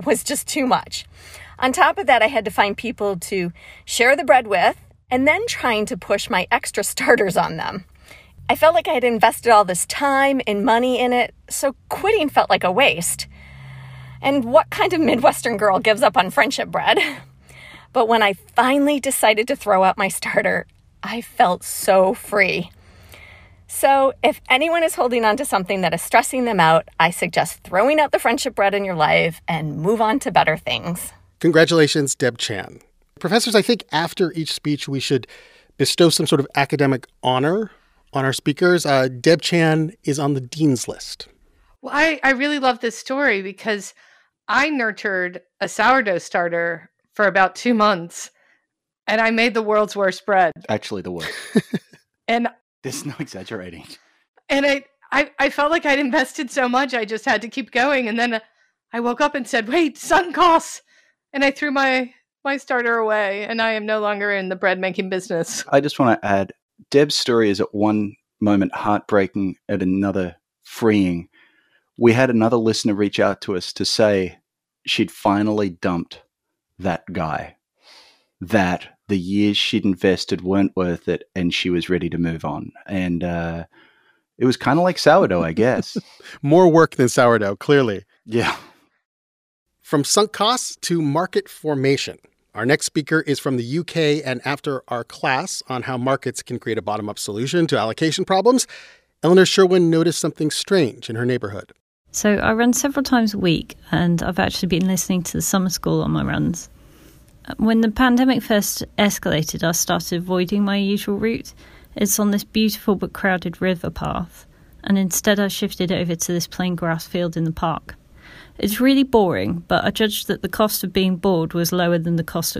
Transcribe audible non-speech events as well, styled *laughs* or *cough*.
*laughs* was just too much. On top of that, I had to find people to share the bread with and then trying to push my extra starters on them. I felt like I had invested all this time and money in it, so quitting felt like a waste. And what kind of Midwestern girl gives up on friendship bread? *laughs* But when I finally decided to throw out my starter, I felt so free. So, if anyone is holding on to something that is stressing them out, I suggest throwing out the friendship bread in your life and move on to better things. Congratulations, Deb Chan. Professors, I think after each speech, we should bestow some sort of academic honor on our speakers. Uh, Deb Chan is on the dean's list. Well, I, I really love this story because I nurtured a sourdough starter for about two months and I made the world's worst bread. Actually, the worst. *laughs* and there's no *laughs* exaggerating. And I, I, I felt like I'd invested so much, I just had to keep going. And then I woke up and said, wait, sunk costs. And I threw my, my starter away and I am no longer in the bread making business. I just want to add Deb's story is at one moment heartbreaking, at another freeing. We had another listener reach out to us to say she'd finally dumped that guy, that the years she'd invested weren't worth it and she was ready to move on. And uh, it was kind of like sourdough, I guess. *laughs* More work than sourdough, clearly. Yeah. From sunk costs to market formation. Our next speaker is from the UK, and after our class on how markets can create a bottom up solution to allocation problems, Eleanor Sherwin noticed something strange in her neighborhood. So I run several times a week, and I've actually been listening to the summer school on my runs. When the pandemic first escalated, I started avoiding my usual route. It's on this beautiful but crowded river path, and instead I shifted over to this plain grass field in the park. It's really boring, but I judged that the cost of being bored was lower than the cost of